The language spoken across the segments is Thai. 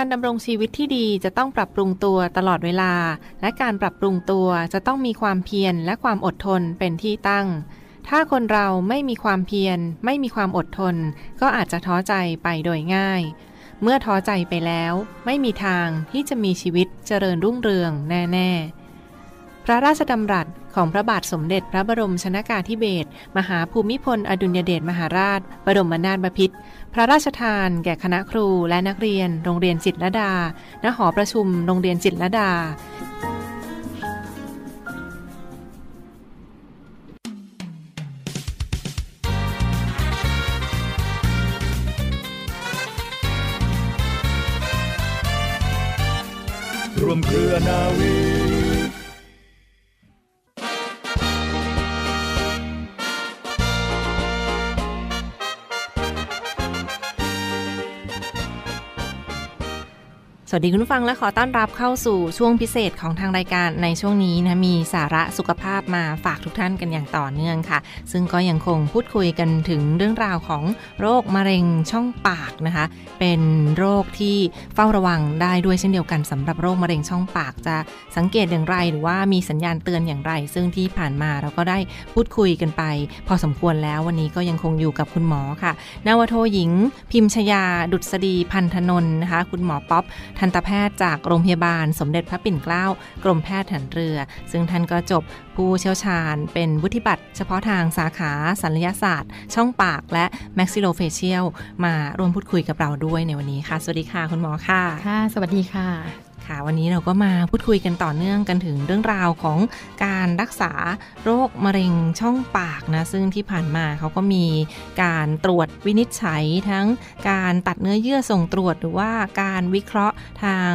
การดำรงชีวิตที่ดีจะต้องปรับปรุงตัวตลอดเวลา และการปรับปรุงตัวจะต้องมีความเพียรและความอดทนเป็นที่ตั้ง ถ้าคนเราไม่มีความเพียร ไม่มีความอดทน ก็อาจจะท้อใจไปโดยง่าย เมื่อท้อใจไปแล้ว ไม่มีทางที่จะมีชีวิตเจริญรุ่งเรืองแน่ ๆ ระราชดำรัสของพระบาทสมเด็จพระบรมชนากาธิเบศรมหาภูมิพล อดุลยเดชมหาราช บรมนาถบพิตรพระราชทาน แก่คณะครูและนักเรียน โรงเรียนจิตรดา ณ หอประชุม โรงเรียนจิตรดา วัสดีคุณผู้ฟังและขอต้อนรับเข้าสู่ช่วงพิเศษของทางรายการในช่วงนี้นะมีสาระสุขภาพมาฝากทุกท่านกันอย่างต่อเนื่องค่ะ ซึ่งก็ยังคงพูดคุยกันถึงเรื่องราวของโรคมะเร็งช่องปากนะคะ เป็นโรคที่เฝ้าระวังได้ด้วยเช่นเดียวกันสำหรับโรคมะเร็งช่องปากจะสังเกตอย่างไร หรือว่ามีสัญญาณเตือนอย่างไร ซึ่งที่ผ่านมาเราก็ได้พูดคุยกันไป พอสมควรแล้ววันนี้ก็ยังคงอยู่กับคุณหมอค่ะนาวโทหญิง พิมชยาดุษฎีพันธนนท์นะคะ คุณหมอป๊อปทันตแพทย์จากโรงพยาบาลสมเด็จพระปิ่นเกล้ากรมแพทย์ฐานเรือ ซึ่งท่านก็จบผู้เชี่ยวชาญ เป็นวุฒิบัตรเฉพาะทางสาขาศัลยศาสตร์ ช่องปากและ maxillofacial มาร่วมพูดคุยกับเราด้วยในวันนี้ค่ะ สวัสดีค่ะคุณหมอค่ะ ค่ะ สวัสดีค่ะ ค่ะ วันนี้เราก็มาพูดคุยกันต่อเนื่องกันถึงเรื่องราวของการรักษาโรคมะเร็งช่องปากนะ ซึ่งที่ผ่านมาเขาก็มีการตรวจวินิจฉัยทั้งการตัดเนื้อเยื่อส่งตรวจหรือว่าการวิเคราะห์ทาง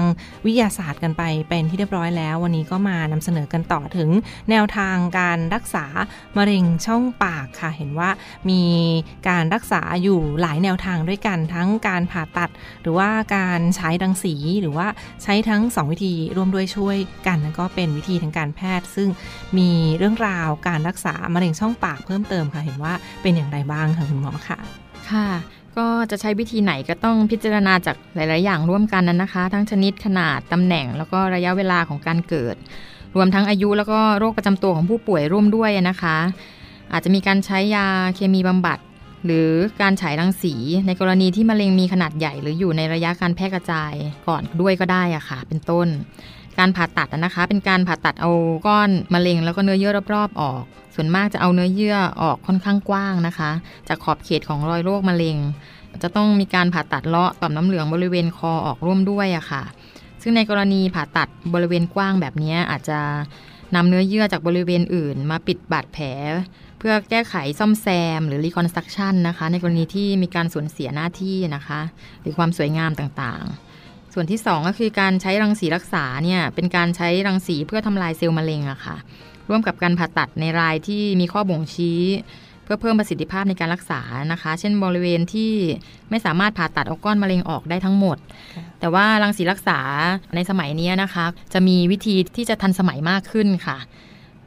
วิทยาศาสตร์กันไปเป็นที่เรียบร้อยแล้ว วันนี้ก็มานำเสนอกันต่อถึงแนวทางการรักษามะเร็งช่องปากค่ะ เห็นว่ามีการรักษาอยู่หลายแนวทางด้วยกันทั้งการผ่าตัด หรือว่าการใช้รังสีหรือว่าใช้ทั้ง2 วิธีร่วมด้วยช่วยกันก็เป็นวิธีทางการแพทย์ ซึ่งมีเรื่องราวการรักษามะเร็งช่องปากเพิ่มเติมค่ะเห็นว่าเป็นอย่างไรบ้างค่ะคุณหมอค่ะ ค่ะ ก็จะใช้วิธีไหนก็ต้องพิจารณาจากหลาย ๆ อย่างร่วมกันนั้นนะคะ ทั้งชนิดขนาดตำแหน่ง แล้วก็ระยะเวลาของการเกิด รวมทั้งอายุแล้วก็โรคประจำตัวของผู้ป่วยร่วมด้วยนะคะ อาจจะมีการใช้ยาเคมีบำบัด หรือการฉายรังสี ในกรณีที่มะเร็งมีขนาดใหญ่ หรืออยู่ในระยะการแพร่กระจายก่อนด้วยก็ได้อะค่ะ เป็นต้น การผ่าตัดนะคะ เป็นการผ่าตัดเอาก้อนมะเร็งแล้วก็เนื้อเยื่อรอบๆออก ส่วนมากจะเอาเนื้อเยื่อออกค่อนข้างกว้างนะคะ จากขอบเขตของรอยโรคมะเร็ง จะต้องมีการผ่าตัดเลาะต่อมน้ำเหลืองบริเวณคอออกร่วมด้วยอะค่ะ ซึ่งในกรณีผ่าตัดบริเวณกว้างแบบนี้อาจจะนำเนื้อเยื่อจากบริเวณอื่น มาปิดบาดแผล พื่อแก้ไขซ่อมแซม หรือ reconstruction นะคะ ในกรณีที่มีการสูญเสียหน้าที่นะคะ หรือความสวยงามต่างๆ ส่วนที่ 2 ก็คือการใช้รังสีรักษาเนี่ยเป็นการใช้รังสีเพื่อทำลายเซลล์มะเร็งอะค่ะ ร่วมกับการผ่าตัดในรายที่มีข้อบ่งชี้ เพื่อเพิ่มประสิทธิภาพในการรักษานะคะ เช่นบริเวณที่ไม่สามารถผ่าตัดเอาก้อนมะเร็งออกได้ทั้งหมด แต่ว่ารังสีรักษาในสมัยนี้นะคะ จะมีวิธีที่จะทันสมัยมากขึ้นค่ะ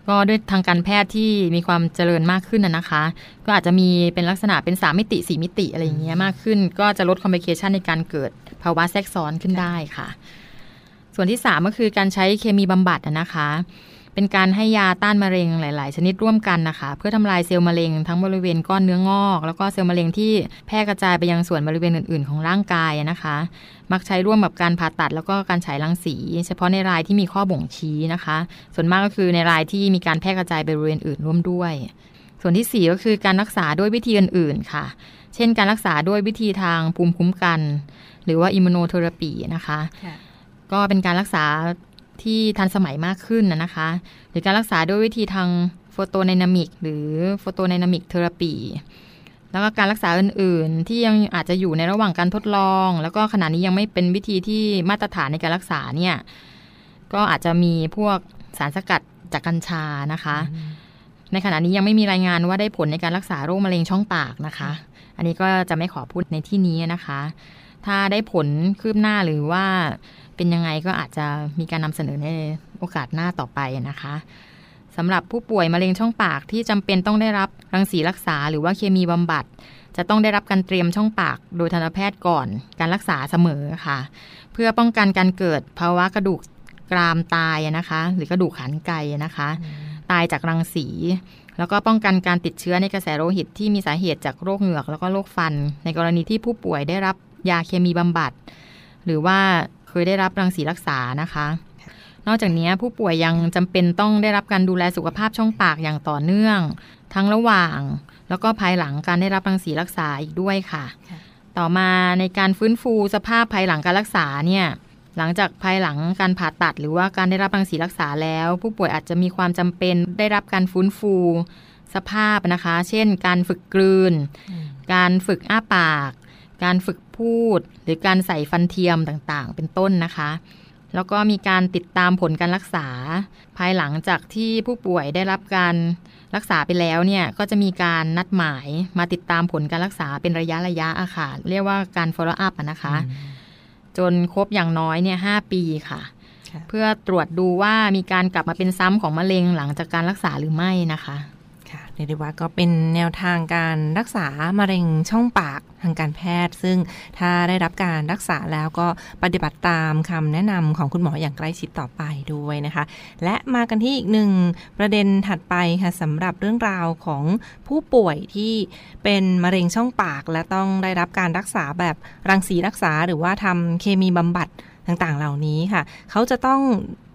ก็ด้วยทางการแพทย์ที่มีความเจริญมากขึ้นนะนะคะ ก็อาจจะมีเป็นลักษณะเป็น 3 มิติ 4 มิติอะไรอย่างเงี้ยมากขึ้น ก็จะลดคอมพลิเคชันในการเกิดภาวะแทรกซ้อนขึ้นได้ค่ะ ส่วนที่ 3 ก็คือการใช้เคมีบำบัดอะนะคะ เป็นการให้ยาต้านมะเร็งหลาย ๆ ชนิดร่วมกันนะคะ เพื่อทำลายเซลล์มะเร็งทั้งบริเวณก้อนเนื้องอก แล้วก็เซลล์มะเร็งที่แพร่กระจายไปยังส่วนบริเวณอื่น ๆ ของร่างกายนะคะ มักใช้ร่วมกับการผ่าตัดแล้วก็การฉายรังสี เฉพาะในรายที่มีข้อบ่งชี้นะคะ ส่วนมากก็คือในรายที่มีการแพร่กระจายไปบริเวณอื่นร่วมด้วย ส่วนที่ 4 ก็คือการรักษาด้วยวิธีอื่น ๆ ค่ะ เช่น การรักษาด้วยวิธีทางภูมิคุ้มกัน หรือว่า immunotherapy นะคะ ก็เป็นการรักษา ที่ทันสมัยมากขึ้นนะนะคะ หรือการรักษาด้วยวิธีทาง photodynamic หรือ photodynamic therapy แล้วก็การรักษาอื่น ๆ ที่ยังอาจจะอยู่ในระหว่างการทดลอง แล้วก็ขณะนี้ยังไม่เป็นวิธีที่มาตรฐานในการรักษาเนี่ยก็อาจจะมีพวกสารสกัดจากกัญชานะคะ ในขณะนี้ยังไม่มีรายงานว่าได้ผลในการรักษาโรคมะเร็งช่องปากนะคะ อันนี้ก็จะไม่ขอพูดในที่นี้นะคะ ถ้าได้ผลคืบหน้าหรือว่า เป็นยังไงก็อาจจะมีการนำเสนอในโอกาสหน้าต่อไปนะคะสำหรับผู้ป่วยมะเร็งช่องปากที่จำเป็นต้องได้รับรังสีรักษา หรือว่าเคมีบำบัด จะต้องได้รับการเตรียมช่องปาก โดยทันตแพทย์ก่อนการรักษาเสมอค่ะ เพื่อป้องกันการเกิดภาวะกระดูกกรามตายนะคะ หรือกระดูกขานไกนะคะ ตายจากรังสี แล้วก็ป้องกันการติดเชื้อในกระแสโลหิตที่มีสาเหตุจากโรคเหงือกแล้วก็โรคฟัน ในกรณีที่ผู้ป่วยได้รับยาเคมีบำบัด หรือว่า ยได้รับรังสีรักษานะคะ นอกจากนี้ผู้ป่วยยังจำเป็นต้องได้รับการดูแลสุขภาพช่องปากอย่างต่อเนื่อง ทั้งระหว่าง แล้วก็ภายหลังการได้รับรังสีรักษาอีกด้วยค่ะ ต่อมาในการฟื้นฟูสภาพภายหลังการรักษาเนี่ยหลังจากภายหลังการผ่าตัดหรือว่าการได้รับรังสีรักษาแล้ว ผู้ป่วยอาจจะมีความจำเป็นได้รับการฟื้นฟูสภาพนะคะ เช่น การฝึกกลืน การฝึกอ้าปาก การฝึก พูด หรือการใส่ฟันเทียมต่างๆ เป็นต้นนะคะ แล้วก็มีการติดตามผลการรักษา ภายหลังจากที่ผู้ป่วยได้รับการรักษาไปแล้วเนี่ยก็จะมีการนัดหมายมาติดตามผลการรักษาเป็นระยะระยะอะค่ะ เรียกว่าการ follow up นะคะ จนครบอย่างน้อยเนี่ยหปีค่ะค่ะเพื่อตรวจดูว่ามีการกลับมาเป็นซ้ำของมะเร็งหลังจากการรักษาหรือไม่นะคะค่ะ เรียกได้ว่าก็เป็นแนวทางการรักษามะเร็งช่องปากทางการแพทย์ ซึ่งถ้าได้รับการรักษาแล้วก็ปฏิบัติตามคำแนะนำของคุณหมออย่างใกล้ชิดต่อไปด้วยนะคะ และมากันที่อีกหนึ่งประเด็นถัดไปค่ะสำหรับเรื่องราวของผู้ป่วยที่เป็นมะเร็งช่องปาก และต้องได้รับการรักษาแบบรังสีรักษาหรือว่าทำเคมีบำบัด ต่างๆ เหล่านี้ค่ะ เขาจะต้อง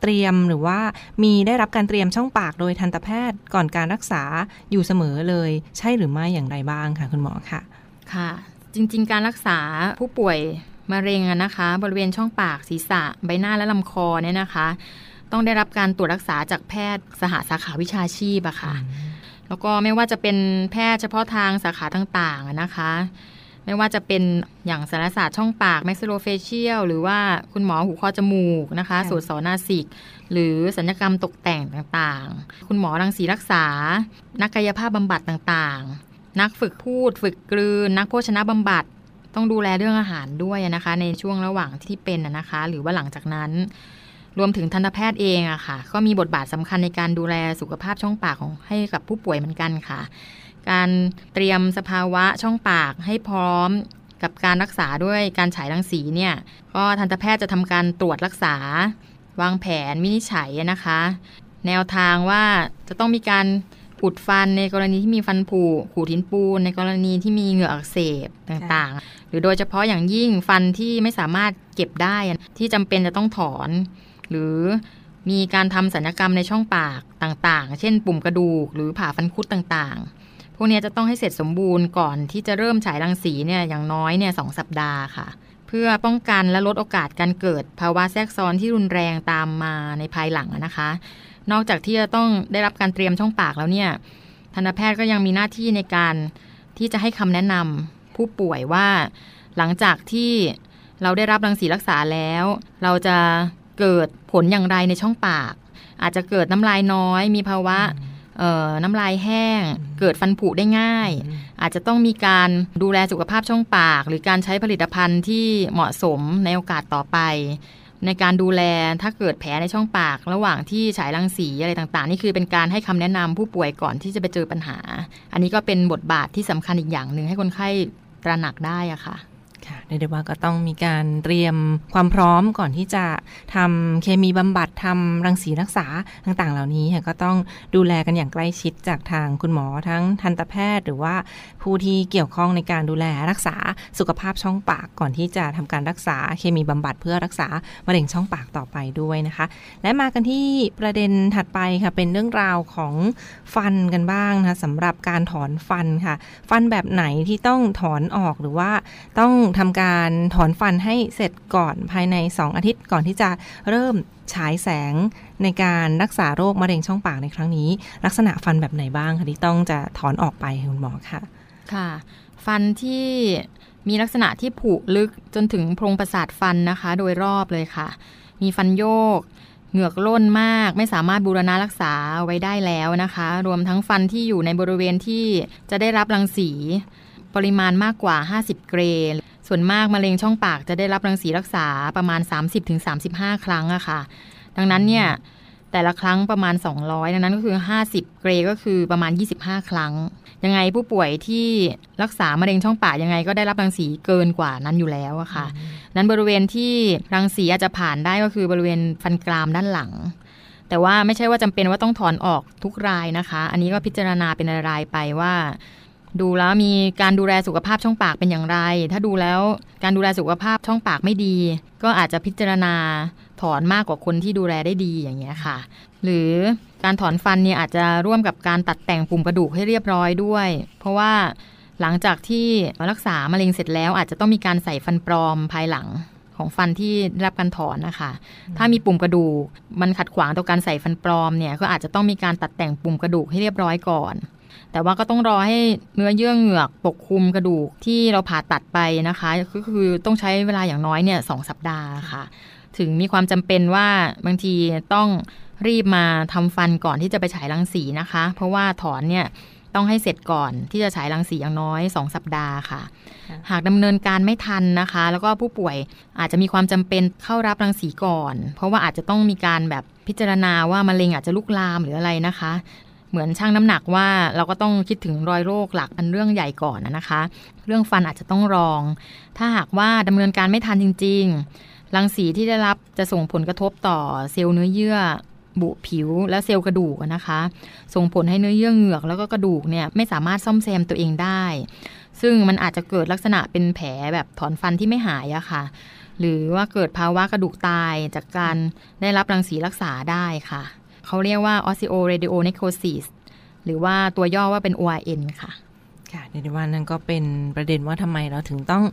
เตรียมหรือว่ามีได้รับการเตรียมช่องปากโดยทันตแพทย์ก่อนการรักษาอยู่เสมอเลย ใช่หรือไม่อย่างไรบ้างค่ะ คุณหมอค่ะค่ะ จริง ๆ การรักษาผู้ป่วยมะเร็งอะนะคะ บริเวณช่องปากศีรษะ ใบหน้าและลำคอเนี่ยนะคะ ต้องได้รับการตรวจรักษาจากแพทย์สหสาขาวิชาชีพอะค่ะ แล้วก็ไม่ว่าจะเป็นแพทย์เฉพาะทางสาขาต่างๆอะนะคะ ไม่ว่าจะเป็นอย่างสารศาสตร์ช่องปาก m a x i l l o f a c i a l หรือว่าคุณหมอหูคอจมูกนะคะค่ะสูตรสอนาสิก หรือสัญญกรรมตกแต่งต่างๆ คุณหมอรังสีรักษา นักกายภาพบำบัดต่างๆ นักฝึกพูด ฝึกกลืน นักโภชนะบำบัด ต้องดูแลเรื่องอาหารด้วยนะคะ ในช่วงระหว่างที่เป็นอะนะคะ หรือว่าหลังจากนั้น รวมถึงทันตแพทย์เองอะค่ะ ก็มีบทบาทสำคัญในการดูแลสุขภาพช่องปากของให้กับผู้ป่วยเหมือนกันค่ะ การเตรียมสภาวะช่องปากให้พร้อมกับการรักษาด้วยการฉายรังสีเนี่ยก็ทันตแพทย์จะทำการตรวจรักษา วางแผนวินิจฉัยนะคะ แนวทางว่าจะต้องมีการอุดฟันในกรณีที่มีฟันผุขูดหินปูน ในกรณีที่มีเหงื่ออักเสบต่างๆ หรือโดยเฉพาะอย่างยิ่งฟันที่ไม่สามารถเก็บได้ที่จำเป็นจะต้องถอน หรือมีการทำสัญญกรรมในช่องปากต่างๆ เช่นปุ่มกระดูก หรือผ่าฟันคุดต่างๆ วกนี้จะต้องให้เสร็จสมบูรณ์ก่อนที่จะเริ่มฉายรังสีเนี่ยอย่างน้อยเนี่ยสองสัปดาห์ค่ะ เพื่อป้องกันและลดโอกาสการเกิด ภาวะแทรกซ้อนที่รุนแรงตามมาในภายหลังนะคะ นอกจากที่จะต้องได้รับการเตรียมช่องปากแล้วเนี่ยทันตแพทย์ก็ยังมีหน้าที่ในการที่จะให้คำแนะนำผู้ป่วยว่า หลังจากที่เราได้รับรังสีรักษาแล้ว เราจะเกิดผลอย่างไรในช่องปาก อาจจะเกิดน้ำลายน้อย มีภาวะ น้ำลายแห้ง เกิดฟันผุได้ง่าย อาจจะต้องมีการดูแลสุขภาพช่องปาก หรือการใช้ผลิตภัณฑ์ที่เหมาะสมในโอกาสต่อไป ในการดูแลถ้าเกิดแผลในช่องปาก ระหว่างที่ฉายรังสีอะไรต่างๆ นี่คือเป็นการให้คำแนะนำผู้ป่วยก่อนที่จะไปเจอปัญหา อันนี้ก็เป็นบทบาทที่สำคัญอีกอย่างหนึ่งให้คนไข้ตระหนักได้อะค่ะ ค่ะเรียกได้ว่าก็ต้องมีการเตรียมความพร้อมก่อนที่จะทำเคมีบำบัดทำรังสีรักษาต่างๆ เหล่านี้ก็ต้องดูแลกันอย่างใกล้ชิดจากทางคุณหมอทั้งทันตแพทย์ หรือว่าผู้ที่เกี่ยวข้องในการดูแลรักษาสุขภาพช่องปากก่อนที่จะทำการรักษาเคมีบำบัดเพื่อรักษามะเร็งช่องปากต่อไปด้วยนะคะ และมากันที่ประเด็นถัดไปค่ะเป็นเรื่องราวของฟันกันบ้างนะคะสำหรับการถอนฟันค่ะ ฟันแบบไหนที่ต้องถอนออกหรือว่าต้องทำการถอนฟันให้เสร็จก่อนภายใน 2 อาทิตย์ก่อนที่จะเริ่มฉายแสงในการรักษาโรคมะเร็งช่องปากในครั้งนี้ ลักษณะฟันแบบไหนบ้างคะที่ต้องจะถอนออกไปคุณหมอค่ะค่ะ ฟันที่มีลักษณะที่ผุลึกจนถึงโพรงประสาทฟันนะคะ โดยรอบเลยค่ะ มีฟันโยก เหงือกล้นมาก ไม่สามารถบูรณะรักษาไว้ได้แล้วนะคะ รวมทั้งฟันที่อยู่ในบริเวณที่จะได้รับรังสี ปริมาณมากกว่า 50 เกรด ส่วนมากมะเร็งช่องปากจะได้รับรังสีรักษาประมาณ 30-35 ครั้งอะค่ะ ดังนั้นเนี่ยแต่ละครั้งประมาณ 200ดังนั้นก็คือ 50 เกรก็คือประมาณ 25 ครั้ง ยังไงผู้ป่วยที่รักษามะเร็งช่องปากยังไงก็ได้รับรังสีเกินกว่านั้นอยู่แล้วอะค่ะ นั้นบริเวณที่รังสีอาจจะผ่านได้ก็คือบริเวณฟันกรามด้านหลัง แต่ว่าไม่ใช่ว่าจำเป็นว่าต้องถอนออกทุกรายนะคะ อันนี้ก็พิจารณาเป็นรายไปว่า ดูแล้วมีการดูแลสุขภาพช่องปากเป็นอย่างไร ถ้าดูแล้วการดูแลสุขภาพช่องปากไม่ดี ก็อาจจะพิจารณาถอนมากกว่าคนที่ดูแลได้ดีอย่างเงี้ยค่ะ หรือการถอนฟันเนี่ยอาจจะร่วมกับการตัดแต่งปุ่มกระดูกให้เรียบร้อยด้วย เพราะว่าหลังจากที่รักษามะเร็งเสร็จแล้ว อาจจะต้องมีการใส่ฟันปลอมภายหลังของฟันที่ได้รับการถอนนะคะ ถ้ามีปุ่มกระดูก มันขัดขวางต่อการใส่ฟันปลอมเนี่ยก็อาจจะต้องมีการตัดแต่งปุ่มกระดูกให้เรียบร้อยก่อน แต่ว่าก็ต้องรอให้เนื้อเยื่อเหงือกปกคลุมกระดูกที่เราผ่าตัดไปนะคะ ก็คือต้องใช้เวลาอย่างน้อยเนี่ยสสัปดาห์ค่ะ ถึงมีความจำเป็นว่าบางทีต้องรีบมาทำฟันก่อนที่จะไปฉายรังสีนะคะ เพราะว่าถอนเนี่ยต้องให้เสร็จก่อนที่จะฉายรังสีอย่างน้อย 2 สัปดาห์ค่ะ หากดำเนินการไม่ทันนะคะ แล้วก็ผู้ป่วยอาจจะมีความจำเป็นเข้ารับรังสีก่อน เพราะว่าอาจจะต้องมีการแบบพิจารณาว่ามะเร็งอาจจะลุกลามหรืออะไรนะคะ เหมือนช่างน้ำหนักว่าเราก็ต้องคิดถึงรอยโรคหลักอันเรื่องใหญ่ก่อนนะคะ เรื่องฟันอาจจะต้องรอง ถ้าหากว่าดำเนินการไม่ทันจริง ๆ รังสีที่ได้รับจะส่งผลกระทบต่อเซลล์เนื้อเยื่อบุผิวและเซลล์กระดูกนะคะ ส่งผลให้เนื้อเยื่อเหงือกแล้วก็กระดูกเนี่ยไม่สามารถซ่อมแซมตัวเองได้ ซึ่งมันอาจจะเกิดลักษณะเป็นแผลแบบถอนฟันที่ไม่หายอะค่ะ หรือว่าเกิดภาวะกระดูกตายจากการได้รับรังสีรักษาได้ค่ะ เขาเรียกว่า osteoradionecrosis หรือว่าตัวย่อว่าเป็น ORN ค่ะ ค่ะเดี๋ยวว่านั่นก็เป็นประเด็นว่าทำไมเราถึงต้อง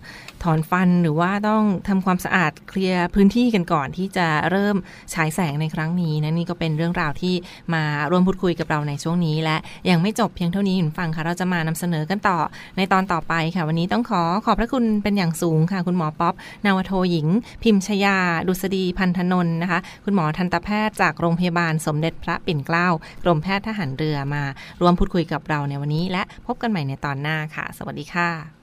ถอนฟันหรือว่าต้องทำความสะอาดเคลียร์พื้นที่กันก่อนที่จะเริ่มฉายแสงในครั้งนี้นะนี่ก็เป็นเรื่องราวที่มาร่วมพูดคุยกับเราในช่วงนี้ และยังไม่จบเพียงเท่านี้คุณฟังค่ะ เราจะมานำเสนอกันต่อในตอนต่อไปค่ะ วันนี้ต้องขอขอบพระคุณเป็นอย่างสูงค่ะ คุณหมอป๊อปนาวโทหญิง พิมชยา ดุษฎีพันธนนท์นะคะ คุณหมอทันตแพทย์จากโรงพยาบาลสมเด็จพระปิ่นเกล้ากรมแพทย์ทหารเรือมาร่วมพูดคุยกับเราในวันนี้ และพบกันใหม่ในตอนอนหน้าค่ะ สวัสดีค่ะ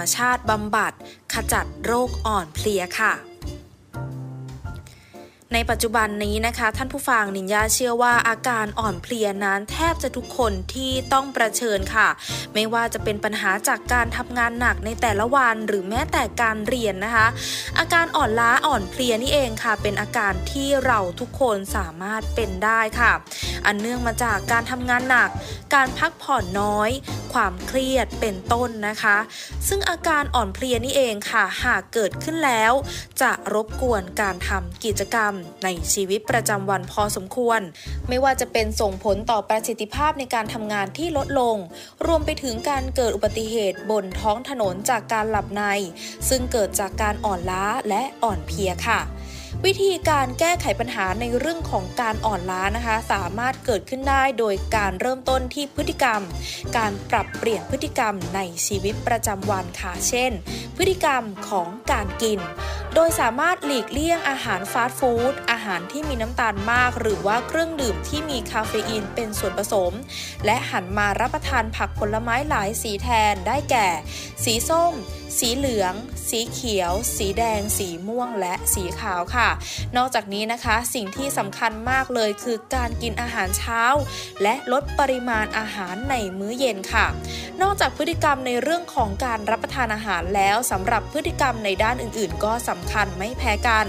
รมชาติบำบัด ขจัดโรคอ่อนเพลียค่ะ ปัจจุบันนี้นะคะ ท่านผู้ฟังนินยาเชื่อว่าอาการอ่อนเพลียนั้นแทบจะทุกคนที่ต้องประเชิญค่ะ ไม่ว่าจะเป็นปัญหาจากการทำงานหนักในแต่ละวันหรือแม้แต่การเรียนนะคะ อาการอ่อนล้าอ่อนเพลียนี่เองค่ะ เป็นอาการที่เราทุกคนสามารถเป็นได้ค่ะ อันเนื่องมาจากการทำงานหนัก การพักผ่อนน้อย ความเครียดเป็นต้นนะคะ ซึ่งอาการอ่อนเพลียนี่เองค่ะ หากเกิดขึ้นแล้ว จะรบกวนการทำกิจกรรมในชีวิตประจำวันพอสมควร ไม่ว่าจะเป็นส่งผลต่อประสิทธิภาพในการทำงานที่ลดลง รวมไปถึงการเกิดอุบัติเหตุบนท้องถนนจากการหลับใน ซึ่งเกิดจากการอ่อนล้าและอ่อนเพลียค่ะวิธีการแก้ไขปัญหาในเรื่องของการอ่อนล้านะคะ สามารถเกิดขึ้นได้โดยการเริ่มต้นที่พฤติกรรม การปรับเปลี่ยนพฤติกรรมในชีวิตประจำวันค่ะเช่น พฤติกรรมของการกินโดยสามารถหลีกเลี่ยงอาหารฟาสต์ฟู้ด อาหารที่มีน้ำตาลมาก หรือว่าเครื่องดื่มที่มีคาเฟอีนเป็นส่วนผสม และหันมารับประทานผักผลไม้หลายสีแทนได้แก่ สีส้ม สีเหลือง สีเขียว สีแดง สีม่วง และสีขาวค่ะ นอกจากนี้นะคะ สิ่งที่สำคัญมากเลยคือการกินอาหารเช้า และลดปริมาณอาหารในมื้อเย็นค่ะ นอกจากพฤติกรรมในเรื่องของการรับประทานอาหารแล้วสำหรับพฤติกรรมในด้านอื่น ๆ ก็สำคัญไม่แพ้กัน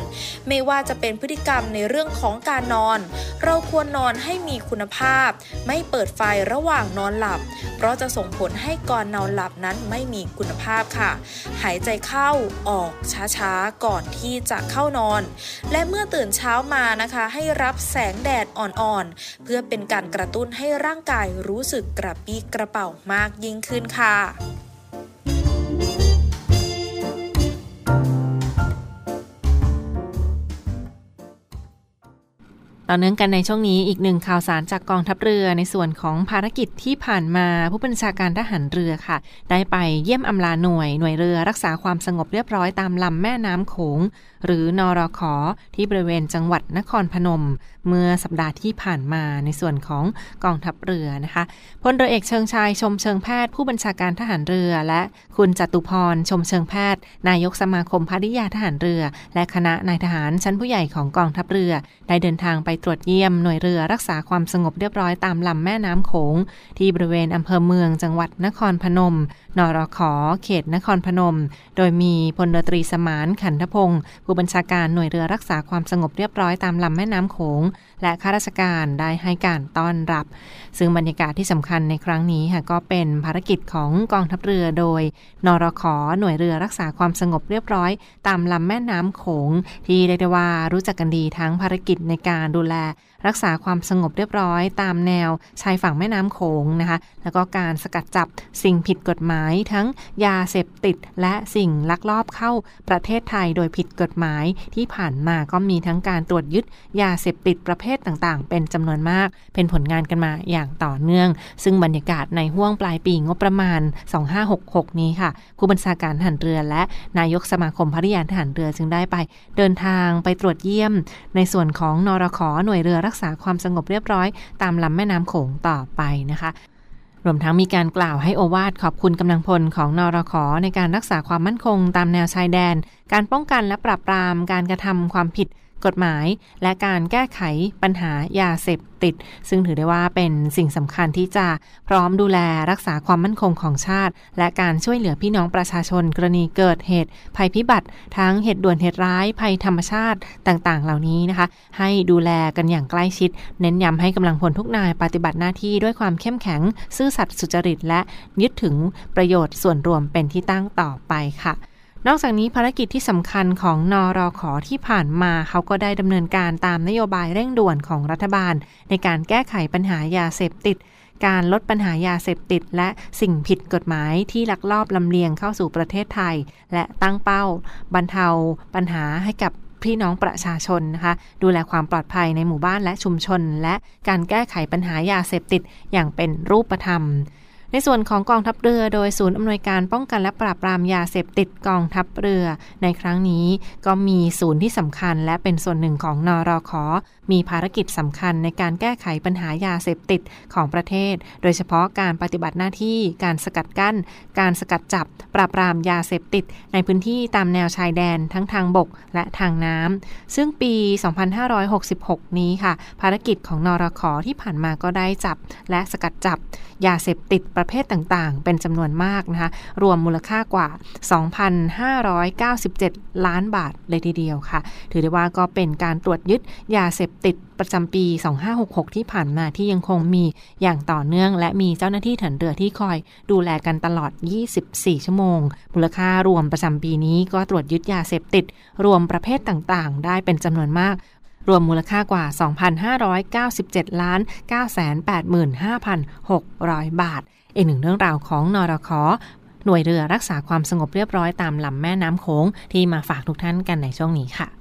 ไม่ว่าจะเป็นพฤติกรรมในเรื่องของการนอน เราควรนอนให้มีคุณภาพ ไม่เปิดไฟระหว่างนอนหลับ เพราะจะส่งผลให้ก่อนนอนหลับนั้นไม่มีคุณภาพค่ะ หายใจเข้าออกช้าๆ ก่อนที่จะเข้านอน และเมื่อตื่นเช้ามานะคะให้รับแสงแดดอ่อนๆ เพื่อเป็นการกระตุ้นให้ร่างกายรู้สึกกระปี้กระเป๋ามากยิ่งขึ้นค่ะ ต่อเนื่องกันในช่วงนี้อีกหนึ่งข่าวสารจากกองทัพเรือในส่วนของภารกิจที่ผ่านมาผู้บัญชาการทหารเรือค่ะ ได้ไปเยี่ยมอำลาหน่วยหน่วยเรือรักษาความสงบเรียบร้อยตามลำแม่น้ำโขง หรือนอรขอที่บริเวณจังหวัดนครพนม เมื่อสัปดาห์ที่ผ่านมาในส่วนของกองทัพเรือนะคะพลเรือเอกเชิงชายชมเชิงแพทย์ผู้บัญชาการทหารเรือ และคุณจตุพรชมเชิงแพทย์ นายกสมาคมพาณิยาทหารเรือ และคณะนายทหารชั้นผู้ใหญ่ของกองทัพเรือได้เดินทางไปตรวจเยี่ยมหน่วยเรือรักษาความสงบเรียบร้อยตามลำแม่น้ำโขง ที่บริเวณอำเภอเมืองจังหวัดนครพนม นรขอเขตนครพนม โดยมีพลเรือตรีสมานขันธพงศ์ผู้บัญชาการหน่วยเรือรักษาความสงบเรียบร้อยตามลำแม่น้ำโขง และข้าราชการได้ให้การต้อนรับ ซึ่งบรรยากาศที่สำคัญในครั้งนี้ค่ะก็เป็นภารกิจของกองทัพเรือโดย นรขอหน่วยเรือรักษาความสงบเรียบร้อย ตามลำแม่น้ำโขง ที่เรียกได้ว่ารู้จักกันดีทั้งภารกิจในการดูแล รักษาความสงบเรียบร้อยตามแนวชายฝั่งแม่น้ำโขงนะคะ แล้วก็การสกัดจับสิ่งผิดกฎหมายทั้งยาเสพติดและสิ่งลักลอบเข้าประเทศไทยโดยผิดกฎหมายที่ผ่านมาก็มีทั้งการตรวจยึดยาเสพติดประเภทต่างๆ เป็นจำนวนมาก เป็นผลงานกันมาอย่างต่อเนื่อง ซึ่งบรรยากาศในห่วงปลายปีงบประมาณ 2566 นี้ค่ะผู้บัญชาการทหารเรือและนายกสมาคมภริยานทหารเรือจึงได้ไป เดินทางไปตรวจเยี่ยม ในส่วนของนรขอหน่วยเรือรักษาความสงบเรียบร้อย ตามลำแม่น้ำโขงต่อไปนะคะรวมทั้งมีการกล่าวให้โอวาทขอบคุณกำลังพลของนอรขอในการรักษาความมั่นคงตามแนวชายแดน การป้องกันและปราบปรามการกระทำความผิด กฎหมาย และการแก้ไขปัญหายาเสพติด ซึ่งถือได้ว่าเป็นสิ่งสำคัญที่จะพร้อมดูแลรักษาความมั่นคงของชาติ และการช่วยเหลือพี่น้องประชาชน กรณีเกิดเหตุ ภัยพิบัติ ทั้งเหตุด่วนเหตุร้ายภัยธรรมชาติต่างๆ เหล่านี้นะคะ ให้ดูแลกันอย่างใกล้ชิด เน้นย้ำให้กำลังพลทุกนายปฏิบัติหน้าที่ด้วยความเข้มแข็ง ซื่อสัตย์สุจริตและยึดถึงประโยชน์ส่วนรวมเป็นที่ตั้งต่อไปค่ะ นอกจากนี้ภารกิจที่สำคัญของนอรอขอที่ผ่านมาเขาก็ได้ดำเนินการตามนโยบายเร่งด่วนของรัฐบาล ในการแก้ไขปัญหายาเสพติด การลดปัญหายาเสพติด และสิ่งผิดกฎหมายที่ลักลอบลำเลียงเข้าสู่ประเทศไทย และตั้งเป้า บรรเทา ปัญหาให้กับพี่น้องประชาชนนะคะดูแลความปลอดภัยในหมู่บ้านและชุมชน และการแก้ไขปัญหายาเสพติดอย่างเป็นรูปธรรม ในส่วนของกองทัพเรือโดยศูนย์อำนวยการป้องกันและปราบปรามยาเสพติดกองทัพเรือ ในครั้งนี้ก็มีศูนย์ที่สำคัญและเป็นส่วนหนึ่งของนอรอขอ มีภารกิจสำคัญในการแก้ไขปัญหายาเสพติดของประเทศ โดยเฉพาะการปฏิบัติหน้าที่ การสกัดกั้น การสกัดจับ ปราบปรามยาเสพติด ในพื้นที่ตามแนวชายแดนทั้งทางบกและทางน้ำ ซึ่งปี 2566 นี้ค่ะ ภารกิจของนอรคที่ผ่านมาก็ได้จับ และสกัดจับ ยาเสพติดประเภทต่างๆ เป็นจำนวนมากนะคะ รวมมูลค่ากว่า 2,597 ล้านบาทเลยทีเดียวค่ะ ถือได้ว่าก็เป็นการตรวจยึดยาเสพติดประจำปี 2566 ที่ผ่านมาที่ยังคงมีอย่างต่อเนื่อง และมีเจ้าหน้าที่ถันเรือที่คอยดูแลกันตลอด 24 ชั่วโมง มูลค่ารวมประจำปีนี้ก็ตรวจยึดยาเสพติด รวมประเภทต่างๆ ได้เป็นจำนวนมากรวมมูลค่ากว่า 2,597 ล้าน 985,600 บาท อีกหนึ่งเรื่องราวของนอรคหน่วยเรือรักษาความสงบเรียบร้อยตามลำแม่น้ำโขงที่มาฝากทุกท่านกันในช่วงนี้ค่ะ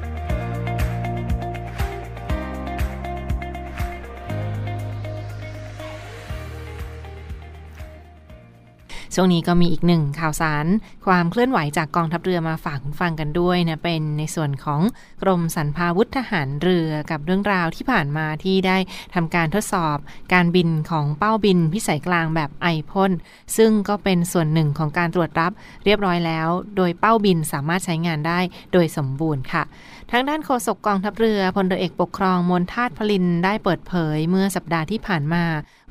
ช่วงนี้ก็มีอีกหนึ่งข่าวสาร ความเคลื่อนไหวจากกองทัพเรือมาฝากคุณฟังกันด้วยนะเป็นในส่วนของกรมสรรพาวุธทหารเรือกับเรื่องราวที่ผ่านมาที่ได้ทำการทดสอบการบินของเป้าบินพิสัยกลางแบบไอพ่นซึ่งก็เป็นส่วนหนึ่งของการตรวจรับเรียบร้อยแล้ว โดยเป้าบินสามารถใช้งานได้โดยสมบูรณ์ค่ะทางด้านโฆษกกองทัพเรือพลเรือเอกปกครองมนทาตพลินได้เปิดเผยเมื่อสัปดาห์ที่ผ่านมา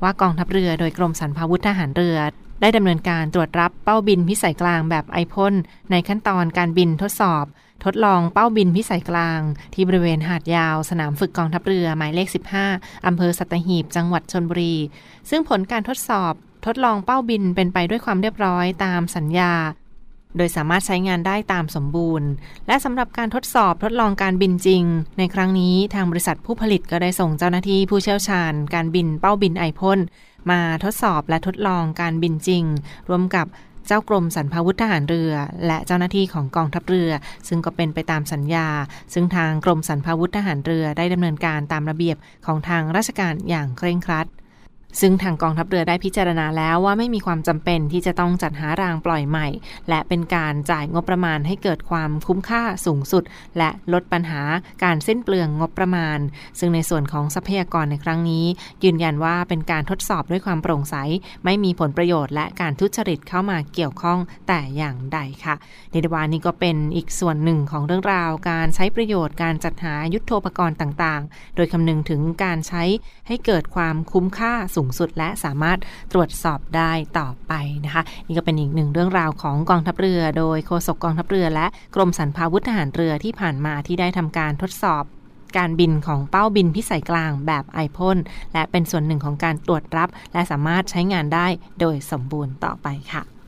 ว่ากองทัพเรือโดยกรมสรรพาวุธทหารเรือ ได้ดำเนินการตรวจรับเป้าบินพิสัยกลางแบบไอพ่นในขั้นตอนการบินทดสอบ ทดลองเป้าบินพิสัยกลาง ที่บริเวณหาดยาว สนามฝึกกองทัพเรือหมายเลข 15 อำเภอสัตหีบ จังหวัดชนบุรี ซึ่งผลการทดสอบ ทดลองเป้าบินเป็นไปด้วยความเรียบร้อยตามสัญญาโดยสามารถใช้งานได้ตามสมบูรณ์ และสำหรับการทดสอบทดลองการบินจริง ในครั้งนี้ทางบริษัทผู้ผลิตก็ได้ส่งเจ้าหน้าที่ผู้เชี่ยวชาญ การบินเป้าบินไอพ่น มาทดสอบและทดลองการบินจริงร่วมกับเจ้ากรมสรรพาวุธทหารเรือ และเจ้าหน้าที่ของกองทัพเรือ ซึ่งก็เป็นไปตามสัญญา ซึ่งทางกรมสรรพาวุธทหารเรือได้ดำเนินการตามระเบียบของทางราชการอย่างเคร่งครัด ซึ่งทางกองทัพเรือได้พิจารณาแล้วว่าไม่มีความจำเป็นที่จะต้องจัดหารางปล่อยใหม่ และเป็นการจ่ายงบประมาณให้เกิดความคุ้มค่าสูงสุด และลดปัญหาการสิ้นเปลืองงบประมาณ ซึ่งในส่วนของทรัพยากรในครั้งนี้ ยืนยันว่าเป็นการทดสอบด้วยความโปร่งใส ไม่มีผลประโยชน์ และการทุจริตเข้ามาเกี่ยวข้องแต่อย่างใดค่ะในดวานี้ก็เป็นอีกส่วนหนึ่งของเรื่องราว การใช้ประโยชน์การจัดหายุทโธปกรณ์ต่างๆ โดยคำนึงถึงการใช้ให้เกิดความคุ้มค่าสูงสุด และสามารถตรวจสอบได้ต่อไปนะคะนี่ก็เป็นอีกหนึ่งเรื่องราวของกองทัพเรือ โดยโฆษกกองทัพเรือ และกรมสรรพาวุธทหารเรือที่ผ่านมาที่ได้ทำการทดสอบการบินของเป้าบินพิสัยกลางแบบไอพ่นและเป็นส่วนหนึ่งของการตรวจรับ และสามารถใช้งานได้โดยสมบูรณ์ต่อไปค่ะ